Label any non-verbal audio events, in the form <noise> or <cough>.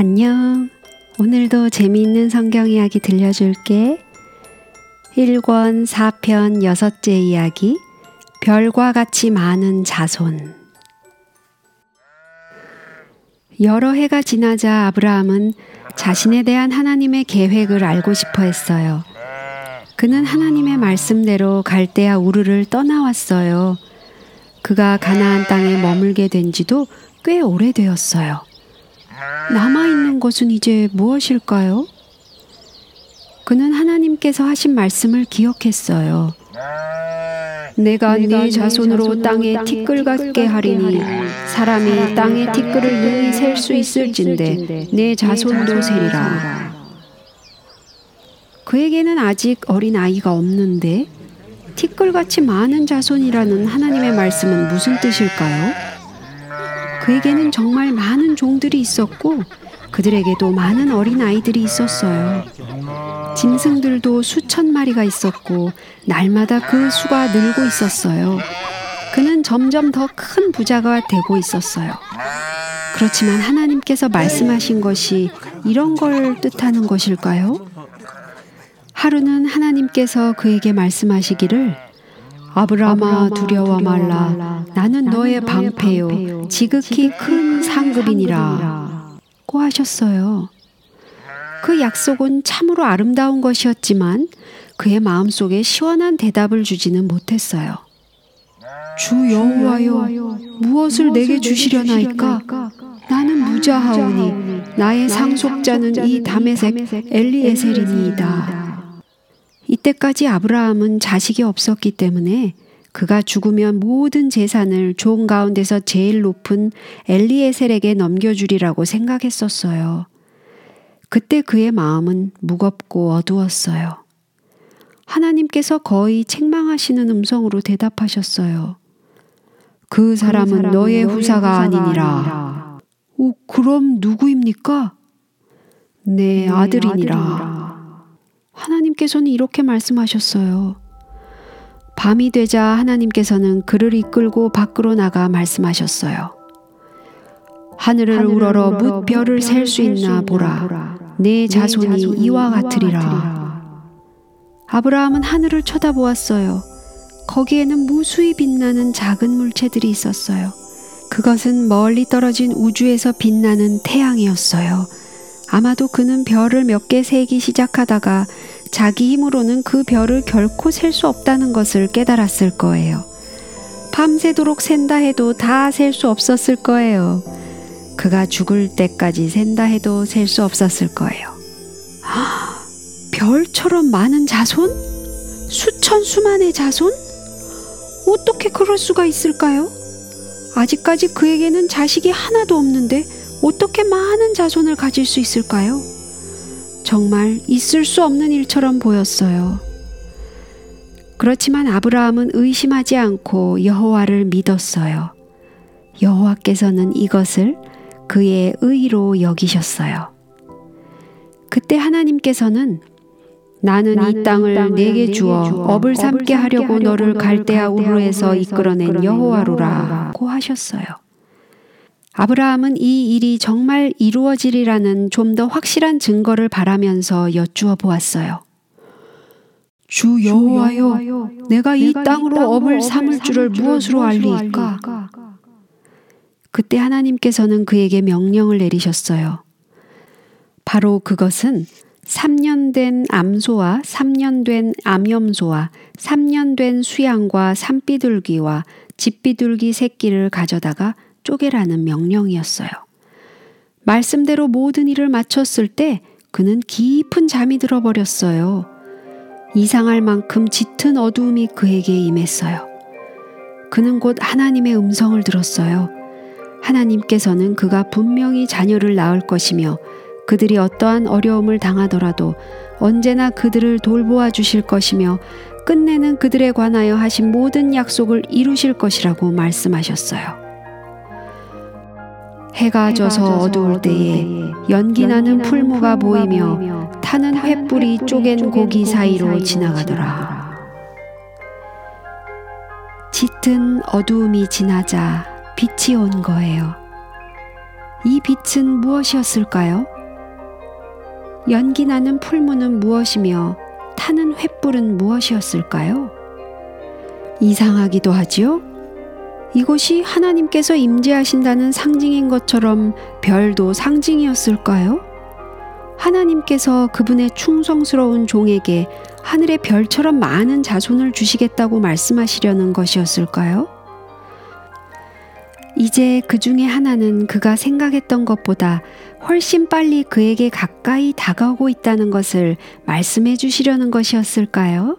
안녕. 오늘도 재미있는 성경 이야기 들려줄게. 1권 4편 여섯째 이야기. 별과 같이 많은 자손. 여러 해가 지나자 아브라함은 자신에 대한 하나님의 계획을 알고 싶어 했어요. 그는 하나님의 말씀대로 갈대아 우르를 떠나왔어요. 그가 가나안 땅에 머물게 된 지도 꽤 오래되었어요. 남아있는 것은 이제 무엇일까요? 그는 하나님께서 하신 말씀을 기억했어요. 내가 네 자손으로 땅에 티끌 같게 하리니 사람이 땅의 티끌을 능히 셀 수 있을진데 내 자손도 세리라. 그에게는 아직 어린 아이가 없는데 티끌같이 많은 자손이라는 하나님의 말씀은 무슨 뜻일까요? 그에게는 정말 많은 종들이 있었고 그들에게도 많은 어린 아이들이 있었어요. 짐승들도 수천 마리가 있었고 날마다 그 수가 늘고 있었어요. 그는 점점 더 큰 부자가 되고 있었어요. 그렇지만 하나님께서 말씀하신 것이 이런 걸 뜻하는 것일까요? 하루는 하나님께서 그에게 말씀하시기를 아브라함아 두려워 말라. 나는 너의 방패요. 지극히 큰 상급이니라. 고 하셨어요. 그 약속은 참으로 아름다운 것이었지만 그의 마음속에 시원한 대답을 주지는 못했어요. 주 여호와여 무엇을 내게 주시려나이까? 나는 무자하오니 나의 상속자는 이 다메섹 엘리에셀이니이다. 이때까지 아브라함은 자식이 없었기 때문에 그가 죽으면 모든 재산을 종 가운데서 제일 높은 엘리에셀에게 넘겨주리라고 생각했었어요. 그때 그의 마음은 무겁고 어두웠어요. 하나님께서 거의 책망하시는 음성으로 대답하셨어요. 그 사람은 너의 후사가 아니니라. 오, 그럼 누구입니까? 내 아들이니라. 하나님께서는 이렇게 말씀하셨어요. 밤이 되자 하나님께서는 그를 이끌고 밖으로 나가 말씀하셨어요. 하늘을 우러러 뭇 별을 셀 수 있나 보라. 내 자손이 이와 같으리라. 아브라함은 하늘을 쳐다보았어요. 거기에는 무수히 빛나는 작은 물체들이 있었어요. 그것은 멀리 떨어진 우주에서 빛나는 태양이었어요. 아마도 그는 별을 몇 개 세기 시작하다가 자기 힘으로는 그 별을 결코 셀 수 없다는 것을 깨달았을 거예요. 밤새도록 샌다 해도 다 셀 수 없었을 거예요. 그가 죽을 때까지 샌다 해도 셀 수 없었을 거예요. 아, <gasps> 별처럼 많은 자손? 수천 수만의 자손? 어떻게 그럴 수가 있을까요? 아직까지 그에게는 자식이 하나도 없는데 어떻게 많은 자손을 가질 수 있을까요? 정말 있을 수 없는 일처럼 보였어요. 그렇지만 아브라함은 의심하지 않고 여호와를 믿었어요. 여호와께서는 이것을 그의 의로 여기셨어요. 그때 하나님께서는 나는, 나는 이 땅을 내게 주어 업을 삼게 하려고 너를 갈대아 우르에서 이끌어낸 여호와로라고 하셨어요. 아브라함은 이 일이 정말 이루어지리라는 좀 더 확실한 증거를 바라면서 여쭈어 보았어요. 주 여호와여, 내가 이 땅으로 업을 삼을 줄을 무엇으로 알리이까? 그때 하나님께서는 그에게 명령을 내리셨어요. 바로 그것은 3년 된 암소와 3년 된 암염소와 3년 된 수양과 산비둘기와 집비둘기 새끼를 가져다가 쪼개라는 명령이었어요. 말씀대로 모든 일을 마쳤을 때 그는 깊은 잠이 들어버렸어요. 이상할 만큼 짙은 어두움이 그에게 임했어요. 그는 곧 하나님의 음성을 들었어요. 하나님께서는 그가 분명히 자녀를 낳을 것이며 그들이 어떠한 어려움을 당하더라도 언제나 그들을 돌보아 주실 것이며 끝내는 그들에 관하여 하신 모든 약속을 이루실 것이라고 말씀하셨어요. 해가 져서 어두울 때에 연기 나는 풀무가 보이며 타는 횃불이 쪼갠 고기 사이로 지나가더라. 짙은 어두움이 지나자 빛이 온 거예요. 이 빛은 무엇이었을까요? 연기 나는 풀무는 무엇이며 타는 횃불은 무엇이었을까요? 이상하기도 하지요? 이곳이 하나님께서 임재하신다는 상징인 것처럼 별도 상징이었을까요? 하나님께서 그분의 충성스러운 종에게 하늘의 별처럼 많은 자손을 주시겠다고 말씀하시려는 것이었을까요? 이제 그 중에 하나는 그가 생각했던 것보다 훨씬 빨리 그에게 가까이 다가오고 있다는 것을 말씀해 주시려는 것이었을까요?